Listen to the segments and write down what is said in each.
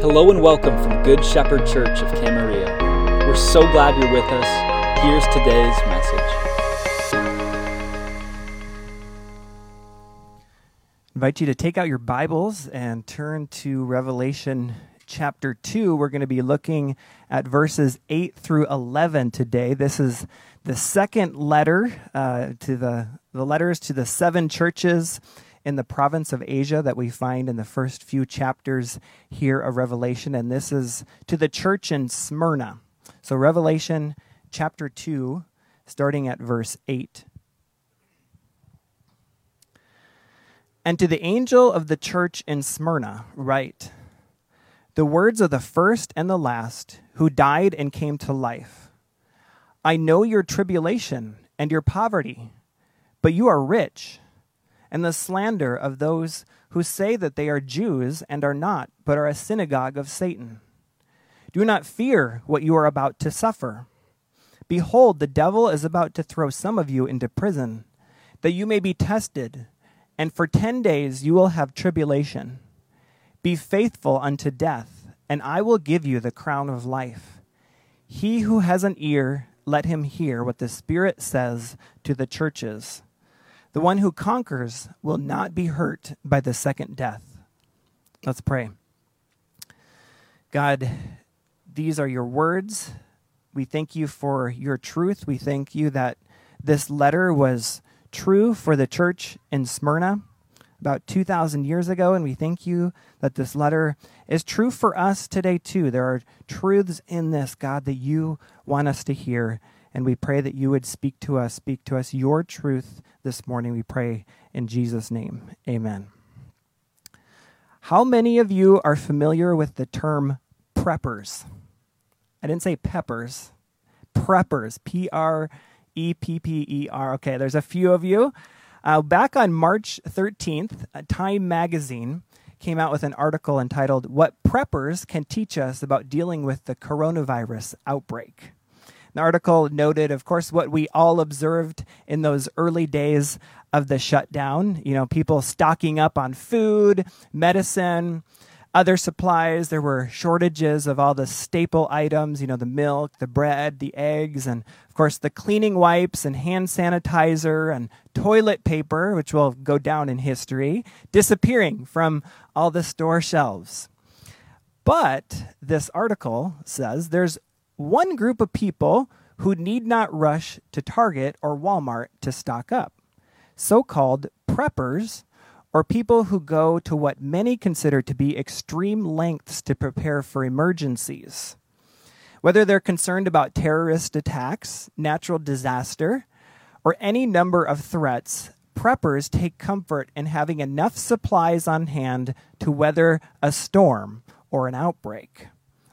Hello and welcome from Good Shepherd Church of Camarillo. We're so glad you're with us. Here's today's message. invite you to take out your Bibles and turn to Revelation chapter 2. We're going to be looking at verses 8 through 11 today. This is the second letter uh, to the, the letters to the seven churches in the province of Asia that we find in the first few chapters here of Revelation, and this is to the church in Smyrna. So, Revelation chapter 2, starting at verse 8. And to the angel of the church in Smyrna, write the words of the first and the last who died and came to life. I know your tribulation and your poverty, but you are rich and the slander of those who say that they are Jews and are not, but are a synagogue of Satan. Do not fear what you are about to suffer. Behold, the devil is about to throw some of you into prison, that you may be tested, and for ten days you will have tribulation. Be faithful unto death, and I will give you the crown of life. He who has an ear, let him hear what the Spirit says to the churches. The one who conquers will not be hurt by the second death. Let's pray. God, these are your words. We thank you for your truth. We thank you that this letter was true for the church in Smyrna about 2,000 years ago, and we thank you that this letter is true for us today, too. There are truths in this, God, that you want us to hear, and we pray that you would speak to us, speak to us your truth this morning. We pray in Jesus' name. Amen. How many of you are familiar with the term preppers? I didn't say peppers, preppers, P R E P P E R. Okay, there's a few of you. Uh, back on March 13th, Time Magazine came out with an article entitled What Preppers Can Teach Us About Dealing with the Coronavirus Outbreak. The article noted, of course, what we all observed in those early days of the shutdown. You know, people stocking up on food, medicine, other supplies. There were shortages of all the staple items, you know, the milk, the bread, the eggs, and of course the cleaning wipes and hand sanitizer and toilet paper, which will go down in history, disappearing from all the store shelves. But this article says there's one group of people who need not rush to Target or Walmart to stock up so called preppers, or people who go to what many consider to be extreme lengths to prepare for emergencies. Whether they're concerned about terrorist attacks, natural disaster, or any number of threats, preppers take comfort in having enough supplies on hand to weather a storm or an outbreak.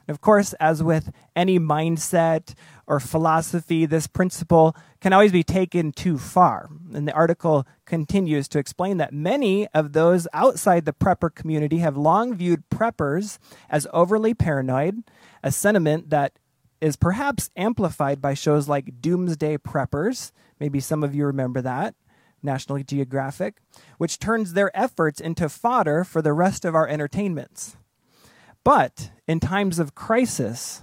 Of course, as with any mindset or philosophy, this principle can always be taken too far. And the article continues to explain that many of those outside the prepper community have long viewed preppers as overly paranoid, a sentiment that is perhaps amplified by shows like Doomsday Preppers. Maybe some of you remember that. National Geographic, which turns their efforts into fodder for the rest of our entertainments. But in times of crisis,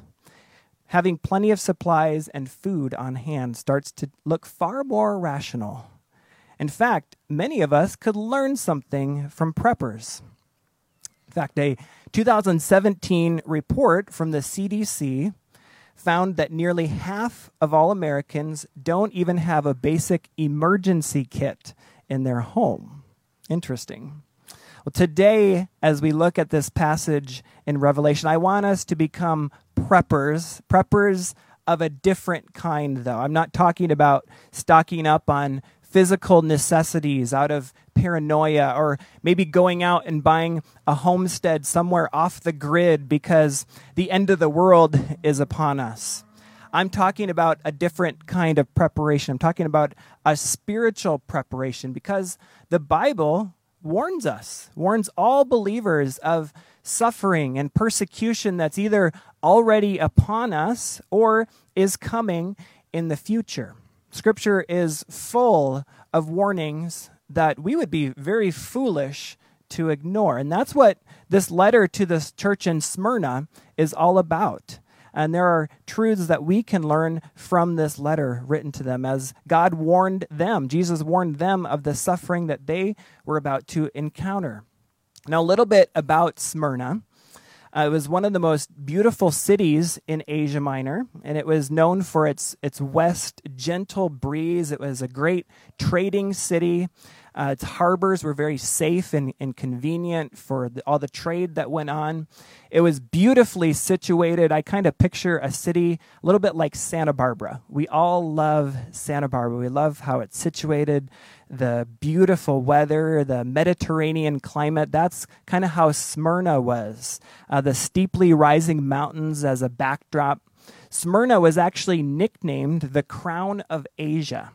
having plenty of supplies and food on hand starts to look far more rational. In fact, many of us could learn something from preppers. In fact, a 2017 report from the CDC found that nearly half of all Americans don't even have a basic emergency kit in their home. Interesting. Well, today, as we look at this passage in Revelation, I want us to become preppers, preppers of a different kind, though. I'm not talking about stocking up on physical necessities out of paranoia or maybe going out and buying a homestead somewhere off the grid because the end of the world is upon us. I'm talking about a different kind of preparation. I'm talking about a spiritual preparation because the Bible warns us, warns all believers of suffering and persecution that's either already upon us or is coming in the future. Scripture is full of warnings that we would be very foolish to ignore. And that's what this letter to this church in Smyrna is all about. And there are truths that we can learn from this letter written to them as God warned them. Jesus warned them of the suffering that they were about to encounter. Now, a little bit about Smyrna. Uh, it was one of the most beautiful cities in Asia Minor, and it was known for its its west gentle breeze. It was a great trading city. Uh, its harbors were very safe and, and convenient for the, all the trade that went on. It was beautifully situated. I kind of picture a city a little bit like Santa Barbara. We all love Santa Barbara. We love how it's situated, the beautiful weather, the Mediterranean climate. That's kind of how Smyrna was. Uh, the steeply rising mountains as a backdrop. Smyrna was actually nicknamed the crown of Asia.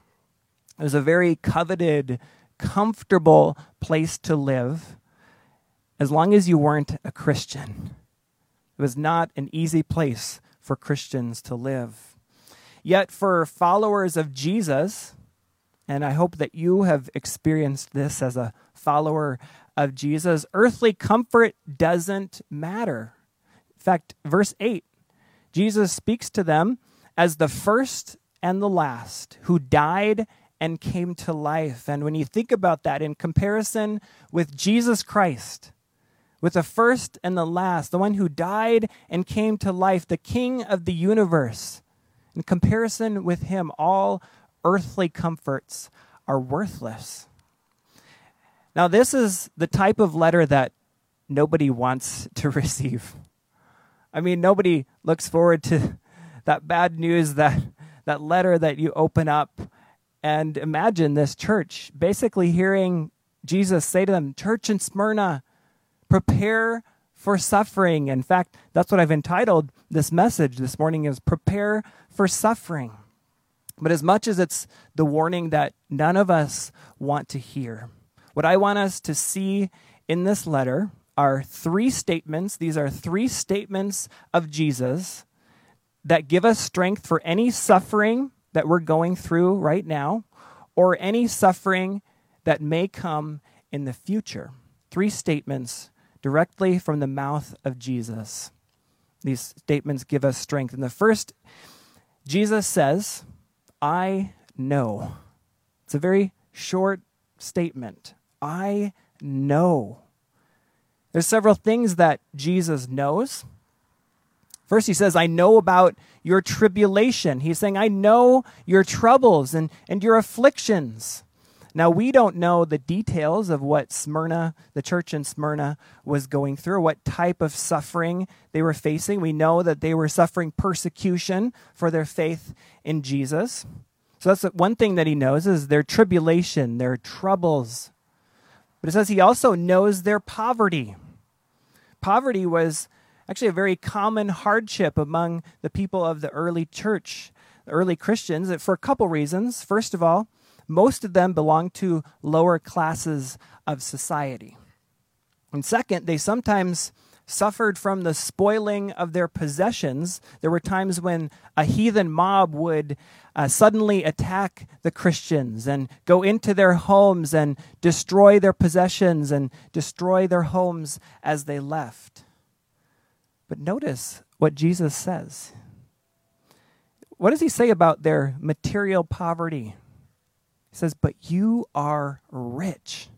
It was a very coveted comfortable place to live as long as you weren't a Christian. It was not an easy place for Christians to live. Yet, for followers of Jesus, and I hope that you have experienced this as a follower of Jesus, earthly comfort doesn't matter. In fact, verse 8, Jesus speaks to them as the first and the last who died and came to life. And when you think about that in comparison with Jesus Christ, with the first and the last, the one who died and came to life, the King of the universe, in comparison with him, all earthly comforts are worthless. Now, this is the type of letter that nobody wants to receive. I mean, nobody looks forward to that bad news, that, that letter that you open up and imagine this church basically hearing Jesus say to them, Church in Smyrna, prepare for suffering. In fact, that's what I've entitled this message this morning is prepare for suffering. But as much as it's the warning that none of us want to hear, what I want us to see in this letter are three statements. These are three statements of Jesus that give us strength for any suffering that we're going through right now or any suffering that may come in the future. Three statements directly from the mouth of Jesus. These statements give us strength. And the first, Jesus says, I know. It's a very short statement. I know. There's several things that Jesus knows. First, he says, I know about your tribulation. He's saying, I know your troubles and, and your afflictions. Now, we don't know the details of what Smyrna, the church in Smyrna, was going through, what type of suffering they were facing. We know that they were suffering persecution for their faith in Jesus. So that's one thing that he knows is their tribulation, their troubles. But it says he also knows their poverty. Poverty was actually a very common hardship among the people of the early church, the early Christians, for a couple reasons. First of all, most of them belonged to lower classes of society. And second, they sometimes suffered from the spoiling of their possessions. There were times when a heathen mob would uh, suddenly attack the Christians and go into their homes and destroy their possessions and destroy their homes as they left. But notice what Jesus says. What does he say about their material poverty? He says, But you are rich.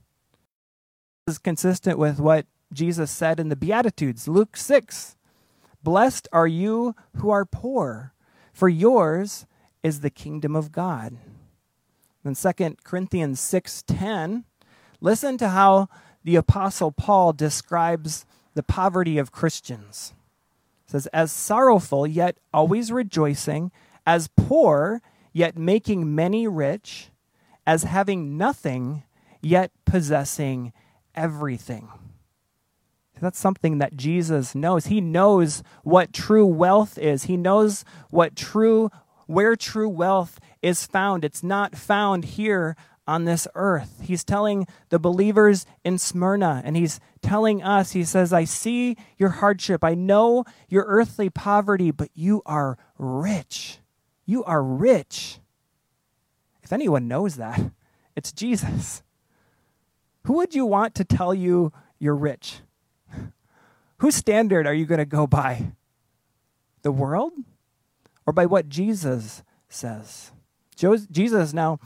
This is consistent with what Jesus said in the Beatitudes, Luke 6. Blessed are you who are poor, for yours is the kingdom of God. Then 2 Corinthians 6:10, listen to how the apostle Paul describes the poverty of Christians says, as sorrowful, yet always rejoicing, as poor, yet making many rich, as having nothing, yet possessing everything. That's something that Jesus knows. He knows what true wealth is. He knows what true where true wealth is found. It's not found here on this earth. He's telling the believers in Smyrna, and he's telling us, he says, I see your hardship. I know your earthly poverty, but you are rich. You are rich. If anyone knows that, it's Jesus. Who would you want to tell you you're rich? Whose standard are you going to go by? The world? Or by what Jesus says? Jesus now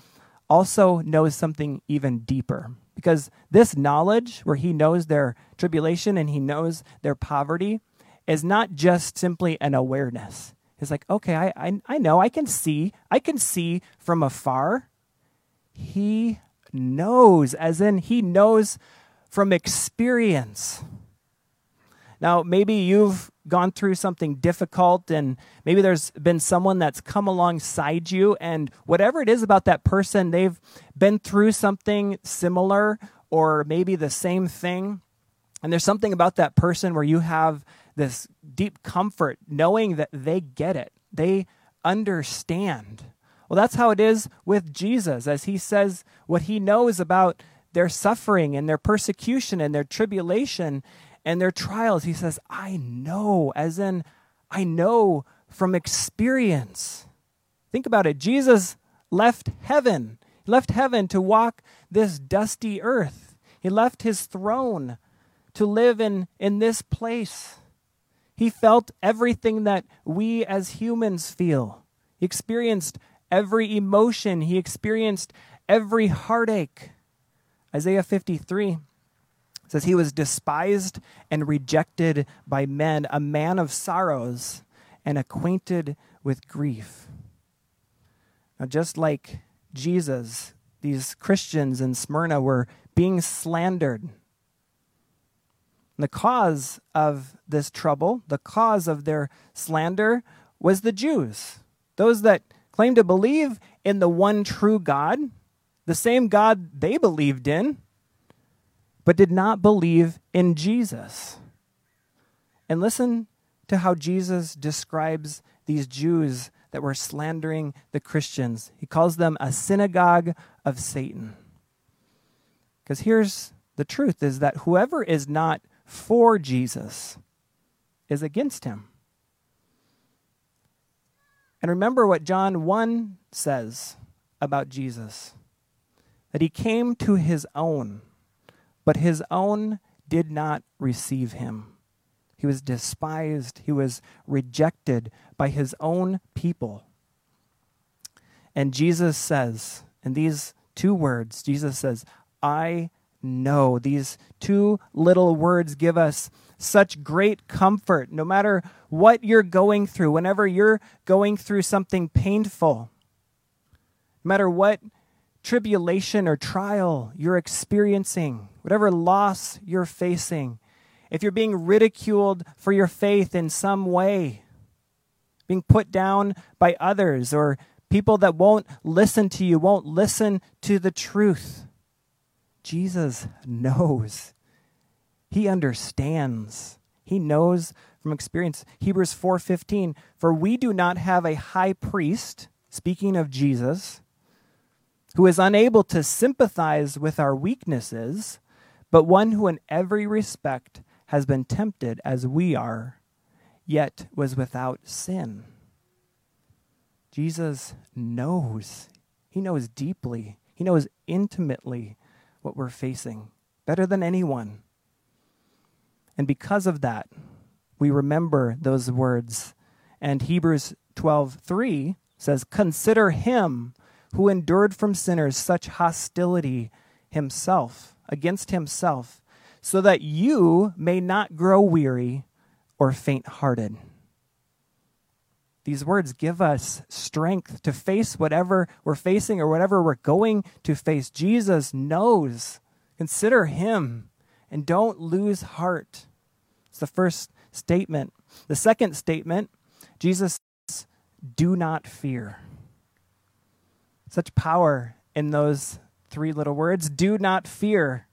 also knows something even deeper because this knowledge, where he knows their tribulation and he knows their poverty, is not just simply an awareness. It's like, okay, I, I, I know, I can see, I can see from afar. He knows, as in, he knows from experience. Now, maybe you've gone through something difficult and maybe there's been someone that's come alongside you and whatever it is about that person, they've been through something similar or maybe the same thing. And there's something about that person where you have this deep comfort knowing that they get it, they understand. Well, that's how it is with Jesus, as he says what he knows about their suffering and their persecution and their tribulation and their trials. He says, I know, as in, I know from experience. Think about it. Jesus left heaven. He left heaven to walk this dusty earth. He left his throne to live in, in this place. He felt everything that we as humans feel. He experienced every emotion. He experienced every heartache. Isaiah 53 says he was despised and rejected by men, a man of sorrows and acquainted with grief. Now, just like Jesus, these Christians in Smyrna were being slandered the cause of this trouble, the cause of their slander, was the Jews, those that claimed to believe in the one true God, the same God they believed in, but did not believe in Jesus. And listen to how Jesus describes these Jews that were slandering the Christians. He calls them a synagogue of Satan. Because here's the truth is that whoever is not for Jesus is against him. And remember what John 1 says about Jesus that he came to his own, but his own did not receive him. He was despised, he was rejected by his own people. And Jesus says, in these two words, Jesus says, I know. These two little words give us such great comfort no matter what you're going through, whenever you're going through something painful, no matter what tribulation or trial you're experiencing, whatever loss you're facing, if you're being ridiculed for your faith in some way, being put down by others or people that won't listen to you, won't listen to the truth. Jesus knows. He understands. He knows from experience. Hebrews 4:15, "For we do not have a high priest, speaking of Jesus, who is unable to sympathize with our weaknesses, but one who in every respect has been tempted as we are, yet was without sin." Jesus knows. He knows deeply. He knows intimately what we're facing better than anyone. And because of that, we remember those words. And Hebrews 12:3 says, "Consider him who endured from sinners such hostility himself against himself, so that you may not grow weary or faint-hearted." These words give us strength to face whatever we're facing or whatever we're going to face. Jesus knows. Consider him and don't lose heart. It's the first statement. The second statement, Jesus says, do not fear. Such power in those three little words. Do not fear.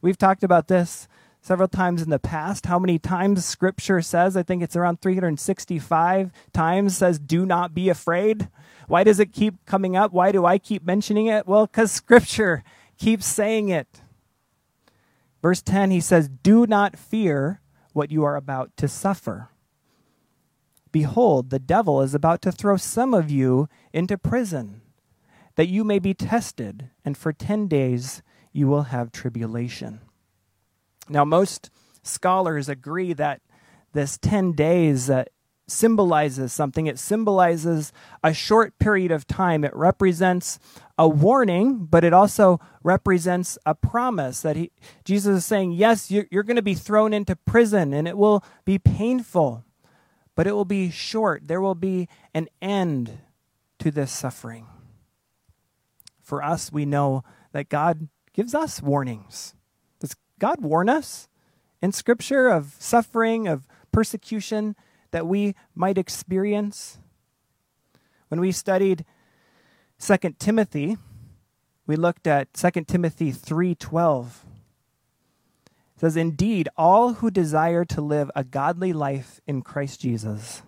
We've talked about this several times in the past. How many times scripture says, I think it's around 365 times, says, do not be afraid. Why does it keep coming up? Why do I keep mentioning it? Well, because scripture keeps saying it. Verse 10, he says, Do not fear what you are about to suffer. Behold, the devil is about to throw some of you into prison, that you may be tested, and for ten days you will have tribulation. Now, most scholars agree that this 10 days uh, symbolizes something. It symbolizes a short period of time. It represents a warning, but it also represents a promise that he, Jesus is saying, Yes, you're, you're going to be thrown into prison and it will be painful, but it will be short. There will be an end to this suffering. For us, we know that God gives us warnings. Does God warn us in Scripture of suffering, of persecution that we might experience? When we studied 2 Timothy, we looked at 2 Timothy 3:12. It says, "Indeed, all who desire to live a godly life in Christ Jesus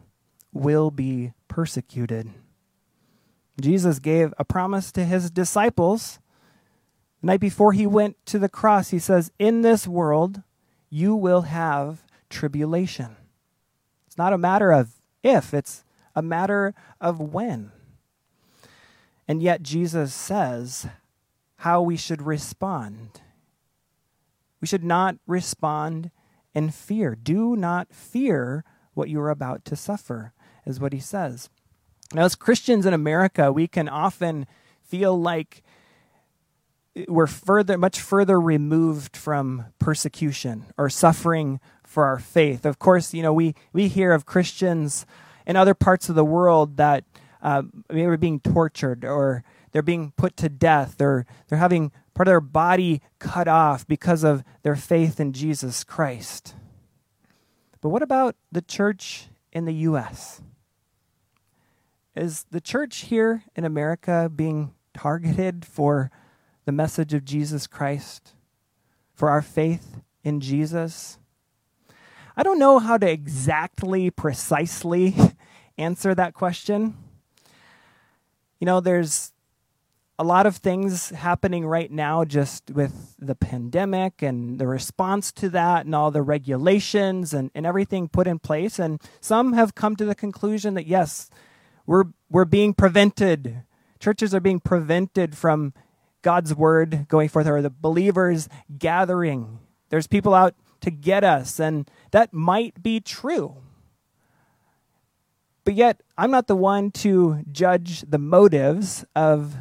will be persecuted." Jesus gave a promise to his disciples the night before he went to the cross. He says, In this world, you will have tribulation. It's not a matter of if, it's a matter of when. And yet, Jesus says how we should respond. We should not respond in fear. Do not fear what you are about to suffer, is what he says. Now, as Christians in America, we can often feel like we're further, much further removed from persecution or suffering for our faith. Of course, you know, we, we hear of Christians in other parts of the world that uh, maybe are being tortured or they're being put to death or they're having part of their body cut off because of their faith in Jesus Christ. But what about the church in the U.S.? Is the church here in America being targeted for the message of Jesus Christ, for our faith in Jesus? I don't know how to exactly, precisely answer that question. You know, there's a lot of things happening right now just with the pandemic and the response to that and all the regulations and, and everything put in place. And some have come to the conclusion that, yes, we're, we're being prevented. Churches are being prevented from God's word going forth, or the believers gathering. There's people out to get us, and that might be true. But yet, I'm not the one to judge the motives of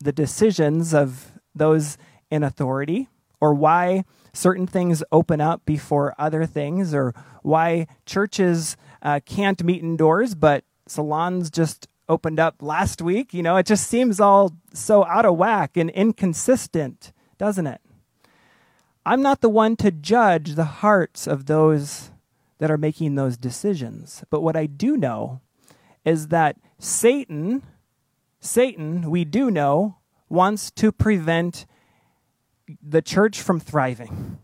the decisions of those in authority, or why certain things open up before other things, or why churches uh, can't meet indoors, but salons just opened up last week. You know, it just seems all so out of whack and inconsistent, doesn't it? I'm not the one to judge the hearts of those that are making those decisions. But what I do know is that Satan, Satan, we do know, wants to prevent the church from thriving.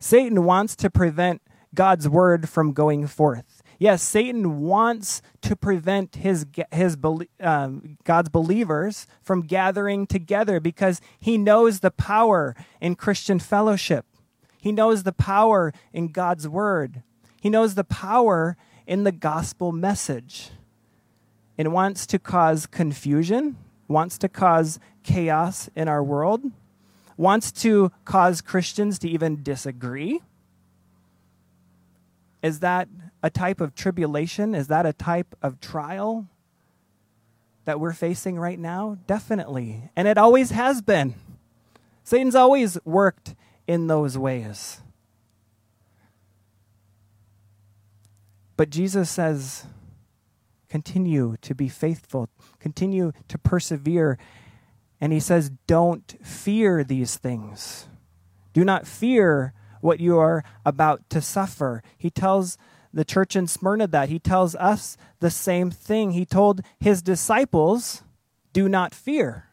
Satan wants to prevent God's word from going forth. Yes, Satan wants to prevent his, his um, God's believers from gathering together because he knows the power in Christian fellowship. He knows the power in God's word. He knows the power in the gospel message. And wants to cause confusion, wants to cause chaos in our world, wants to cause Christians to even disagree is that a type of tribulation? Is that a type of trial that we're facing right now? Definitely. And it always has been. Satan's always worked in those ways. But Jesus says, continue to be faithful, continue to persevere. And he says, don't fear these things. Do not fear what you are about to suffer. He tells the church in Smyrna that. He tells us the same thing. He told his disciples, Do not fear.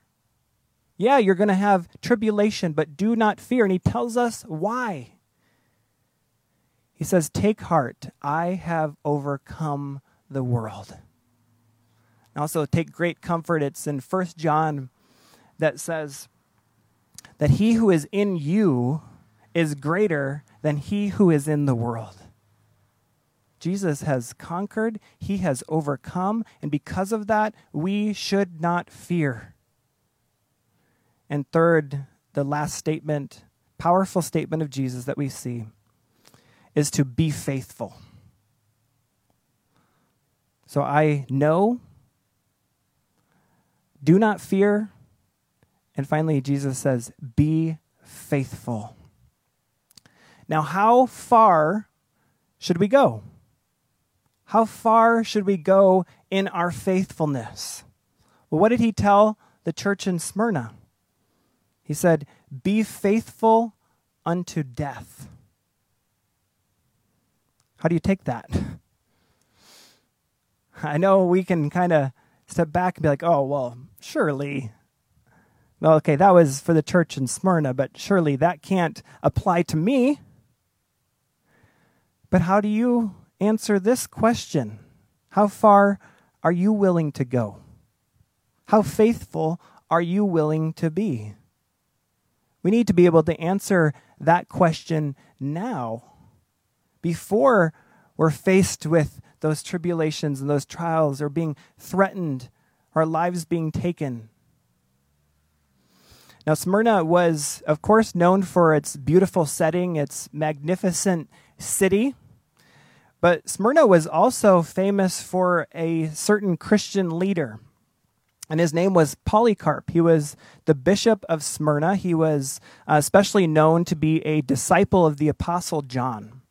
Yeah, you're going to have tribulation, but do not fear. And he tells us why. He says, Take heart, I have overcome the world. And also, take great comfort. It's in First John that says that he who is in you is greater than he who is in the world. Jesus has conquered, he has overcome, and because of that, we should not fear. And third, the last statement powerful statement of Jesus that we see is to be faithful. So I know, do not fear, and finally, Jesus says, be faithful. Now, how far should we go? How far should we go in our faithfulness? Well, what did he tell the church in Smyrna? He said, Be faithful unto death. How do you take that? I know we can kind of step back and be like, oh, well, surely. Well, okay, that was for the church in Smyrna, but surely that can't apply to me. But how do you answer this question? How far are you willing to go? How faithful are you willing to be? We need to be able to answer that question now before we're faced with those tribulations and those trials or being threatened, our lives being taken. Now, Smyrna was, of course, known for its beautiful setting, its magnificent city. But Smyrna was also famous for a certain Christian leader. And his name was Polycarp. He was the bishop of Smyrna. He was uh, especially known to be a disciple of the Apostle John.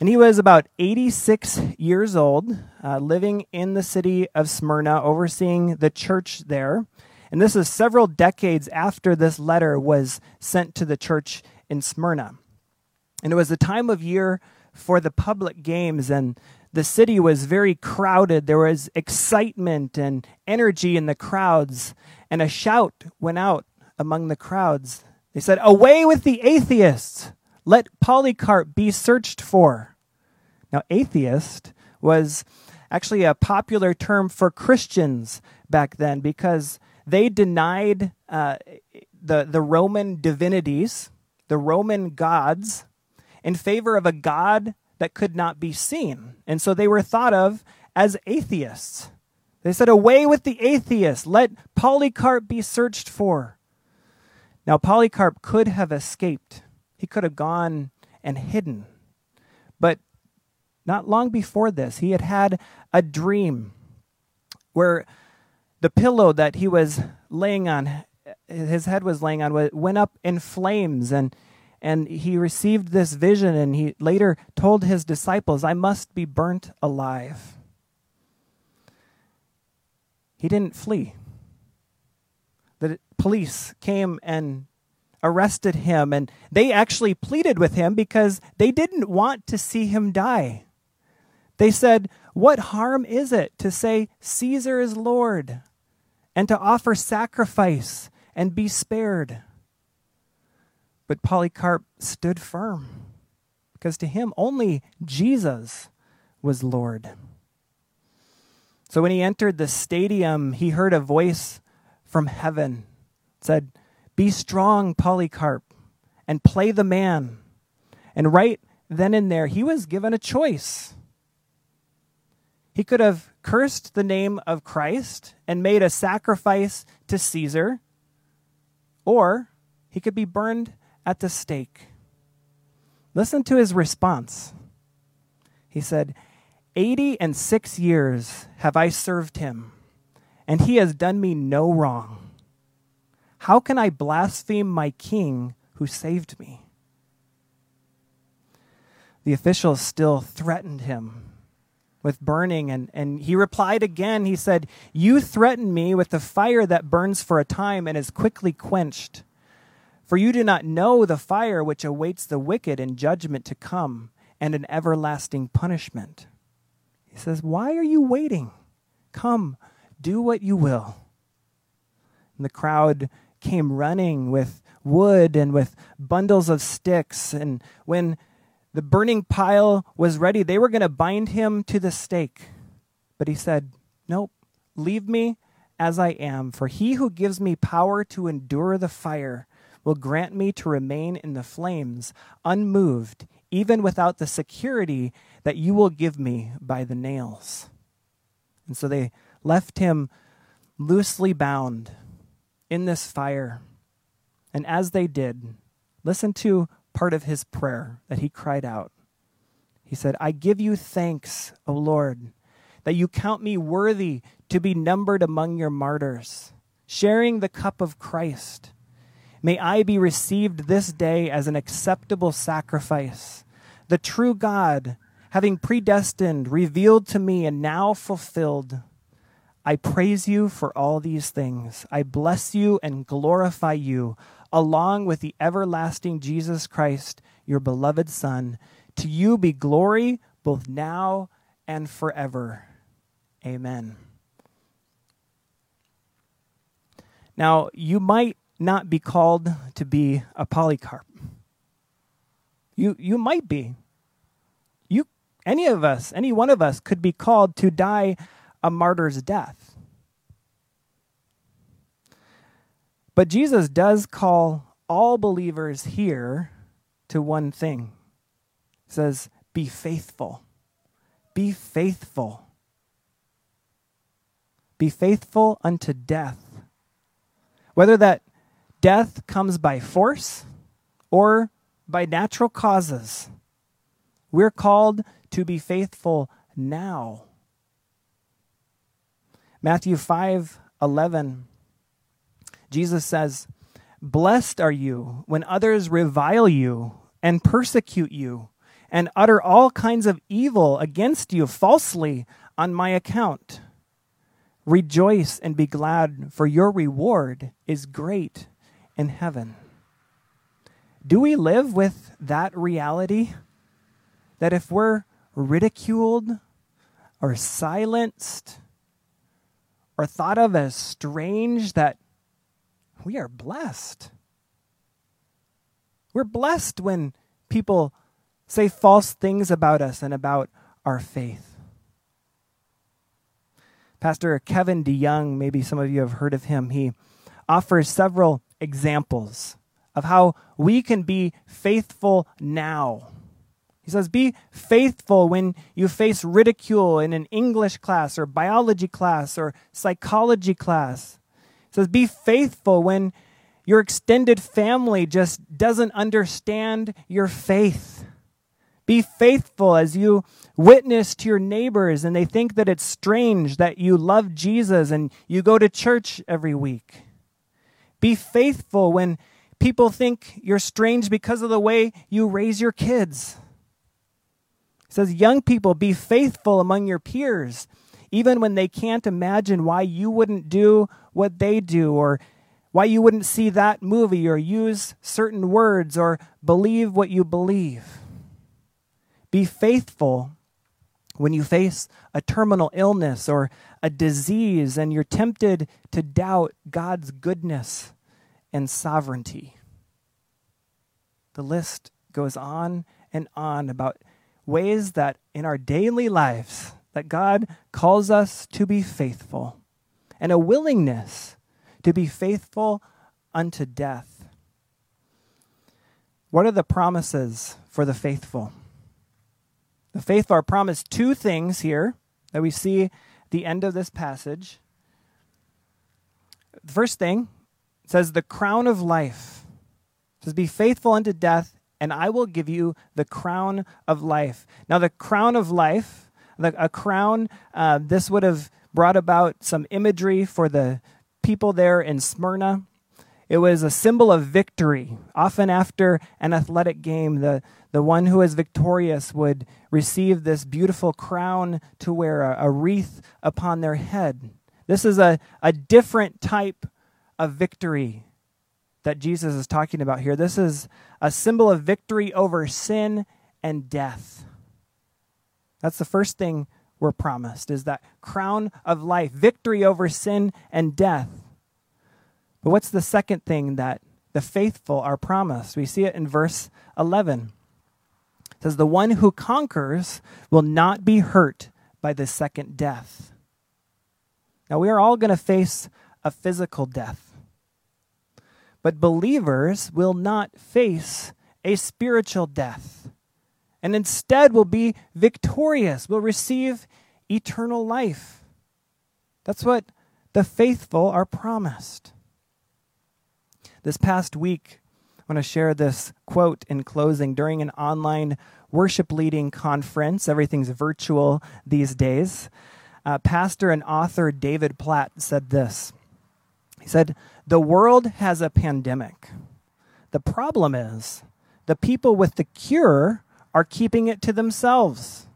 And he was about 86 years old, uh, living in the city of Smyrna, overseeing the church there. And this is several decades after this letter was sent to the church in Smyrna. And it was the time of year for the public games, and the city was very crowded. There was excitement and energy in the crowds, and a shout went out among the crowds. They said, Away with the atheists! Let Polycarp be searched for. Now, atheist was actually a popular term for Christians back then because they denied uh, the, the Roman divinities, the Roman gods, in favor of a God that could not be seen. And so they were thought of as atheists. They said, Away with the atheists, let Polycarp be searched for. Now, Polycarp could have escaped, he could have gone and hidden. But not long before this, he had had a dream where the pillow that he was laying on, his head was laying on, went up in flames. And, and he received this vision, and he later told his disciples, I must be burnt alive. He didn't flee. The police came and arrested him, and they actually pleaded with him because they didn't want to see him die. They said, What harm is it to say, Caesar is Lord, and to offer sacrifice and be spared? But Polycarp stood firm, because to him only Jesus was Lord. So when he entered the stadium, he heard a voice from heaven said, Be strong, Polycarp, and play the man. And right then and there, he was given a choice. He could have cursed the name of Christ and made a sacrifice to Caesar, or he could be burned at the stake. Listen to his response. He said, Eighty and six years have I served him, and he has done me no wrong. How can I blaspheme my king who saved me? The officials still threatened him with burning. And, and he replied again, he said, You threaten me with the fire that burns for a time and is quickly quenched. For you do not know the fire which awaits the wicked in judgment to come and an everlasting punishment. He says, Why are you waiting? Come, do what you will. And the crowd came running with wood and with bundles of sticks. And when the burning pile was ready. They were going to bind him to the stake. But he said, Nope, leave me as I am, for he who gives me power to endure the fire will grant me to remain in the flames, unmoved, even without the security that you will give me by the nails. And so they left him loosely bound in this fire. And as they did, Listen to part of his prayer that he cried out. He said, I give you thanks, O Lord, that you count me worthy to be numbered among your martyrs, sharing the cup of Christ. May I be received this day as an acceptable sacrifice. The true God, having predestined, revealed to me, and now fulfilled. I praise you for all these things. I bless you and glorify you, along with the everlasting Jesus Christ, your beloved Son. To you be glory both now and forever. Amen. Now, you might not be called to be a Polycarp. You, you might be. You, any of us, any one of us could be called to die a martyr's death. But Jesus does call all believers here to one thing. He says, Be faithful. Be faithful. Be faithful unto death. Whether that death comes by force or by natural causes, we're called to be faithful now. Matthew 5 11, Jesus says, Blessed are you when others revile you and persecute you and utter all kinds of evil against you falsely on my account. Rejoice and be glad, for your reward is great in heaven. Do we live with that reality? That if we're ridiculed or silenced or thought of as strange that we are blessed. We're blessed when people say false things about us and about our faith. Pastor Kevin DeYoung, maybe some of you have heard of him, he offers several examples of how we can be faithful now he says, Be faithful when you face ridicule in an English class or biology class or psychology class. He says, Be faithful when your extended family just doesn't understand your faith. Be faithful as you witness to your neighbors and they think that it's strange that you love Jesus and you go to church every week. Be faithful when people think you're strange because of the way you raise your kids. It says, Young people, be faithful among your peers, even when they can't imagine why you wouldn't do what they do, or why you wouldn't see that movie, or use certain words, or believe what you believe. Be faithful when you face a terminal illness or a disease and you're tempted to doubt God's goodness and sovereignty. The list goes on and on about ways that in our daily lives that God calls us to be faithful and a willingness to be faithful unto death. What are the promises for the faithful? The faithful are promised two things here that we see the end of this passage. The first thing says the crown of life. It says, Be faithful unto death, and I will give you the crown of life. Now, the crown of life, the, a crown, uh, this would have brought about some imagery for the people there in Smyrna. It was a symbol of victory. Often after an athletic game, the, the one who is victorious would receive this beautiful crown to wear, a, a wreath upon their head. This is a, a different type of victory that Jesus is talking about here. This is a symbol of victory over sin and death. That's the first thing we're promised is that crown of life, victory over sin and death. But what's the second thing that the faithful are promised? We see it in verse 11. It says, The one who conquers will not be hurt by the second death. Now, we are all going to face a physical death. But believers will not face a spiritual death and instead will be victorious, will receive eternal life. That's what the faithful are promised. This past week, I want to share this quote in closing during an online worship leading conference. Everything's virtual these days. Uh, pastor and author David Platt said this. He said, The world has a pandemic. The problem is the people with the cure are keeping it to themselves.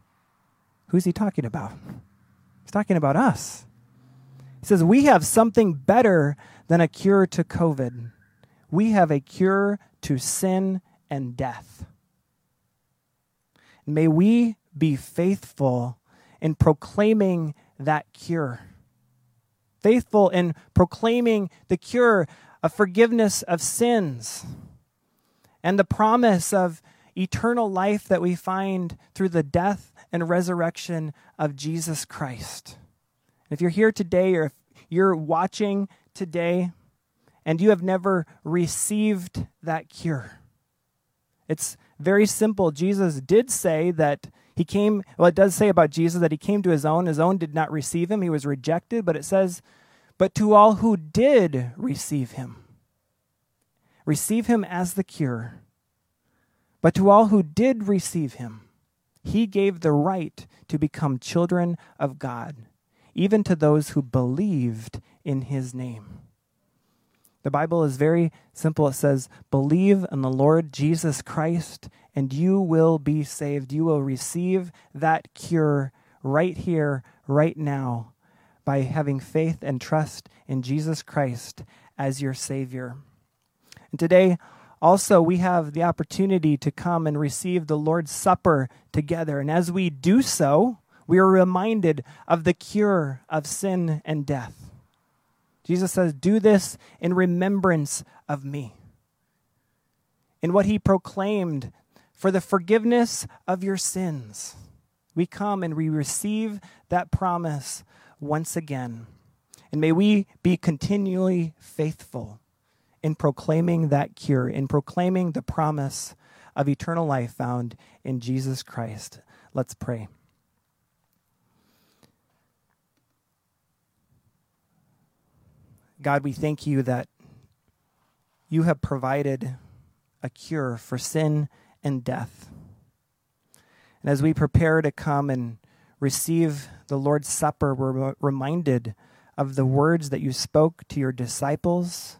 Who's he talking about? He's talking about us. He says, We have something better than a cure to COVID. We have a cure to sin and death. May we be faithful in proclaiming that cure. Faithful in proclaiming the cure of forgiveness of sins and the promise of eternal life that we find through the death and resurrection of Jesus Christ. If you're here today or if you're watching today and you have never received that cure, it's very simple. Jesus did say that he came, well, it does say about Jesus that he came to his own. His own did not receive him, he was rejected, but it says, but to all who did receive him, receive him as the cure. But to all who did receive him, he gave the right to become children of God, even to those who believed in his name. The Bible is very simple. It says, Believe in the Lord Jesus Christ, and you will be saved. You will receive that cure right here, right now, by having faith and trust in Jesus Christ as your Savior. And today, also, we have the opportunity to come and receive the Lord's Supper together. And as we do so, we are reminded of the cure of sin and death. Jesus says, Do this in remembrance of me. In what he proclaimed for the forgiveness of your sins, we come and we receive that promise once again. And may we be continually faithful in proclaiming that cure, in proclaiming the promise of eternal life found in Jesus Christ. Let's pray. God, we thank you that you have provided a cure for sin and death. And as we prepare to come and receive the Lord's Supper, we're reminded of the words that you spoke to your disciples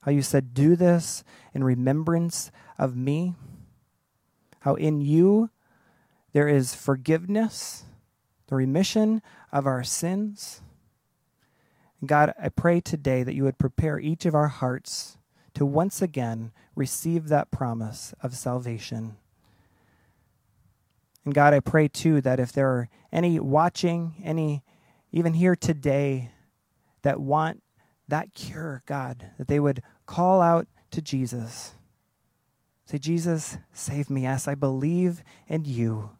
how you said, Do this in remembrance of me. How in you there is forgiveness, the remission of our sins. God, I pray today that you would prepare each of our hearts to once again receive that promise of salvation. And God, I pray too that if there are any watching, any even here today that want that cure, God, that they would call out to Jesus. Say, Jesus, save me. Yes, I believe in you.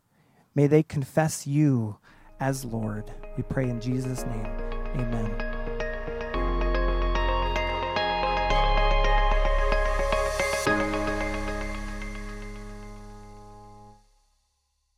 May they confess you as Lord. We pray in Jesus' name. Amen.